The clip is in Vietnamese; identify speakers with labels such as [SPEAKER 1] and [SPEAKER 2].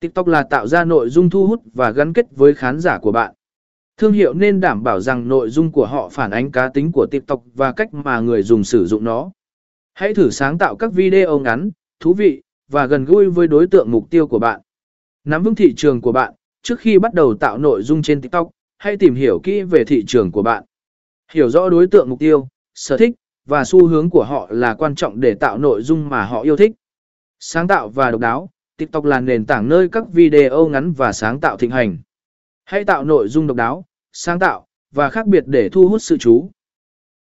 [SPEAKER 1] TikTok là tạo ra nội dung thu hút và gắn kết với khán giả của bạn. Thương hiệu nên đảm bảo rằng nội dung của họ phản ánh cá tính của TikTok và cách mà người dùng sử dụng nó. Hãy thử sáng tạo các video ngắn, thú vị và gần gũi với đối tượng mục tiêu của bạn. Nắm vững thị trường của bạn, trước khi bắt đầu tạo nội dung trên TikTok, hãy tìm hiểu kỹ về thị trường của bạn. Hiểu rõ đối tượng mục tiêu, sở thích và xu hướng của họ là quan trọng để tạo nội dung mà họ yêu thích. Sáng tạo và độc đáo, TikTok là nền tảng nơi các video ngắn và sáng tạo thịnh hành. Hãy tạo nội dung độc đáo, sáng tạo và khác biệt để thu hút sự chú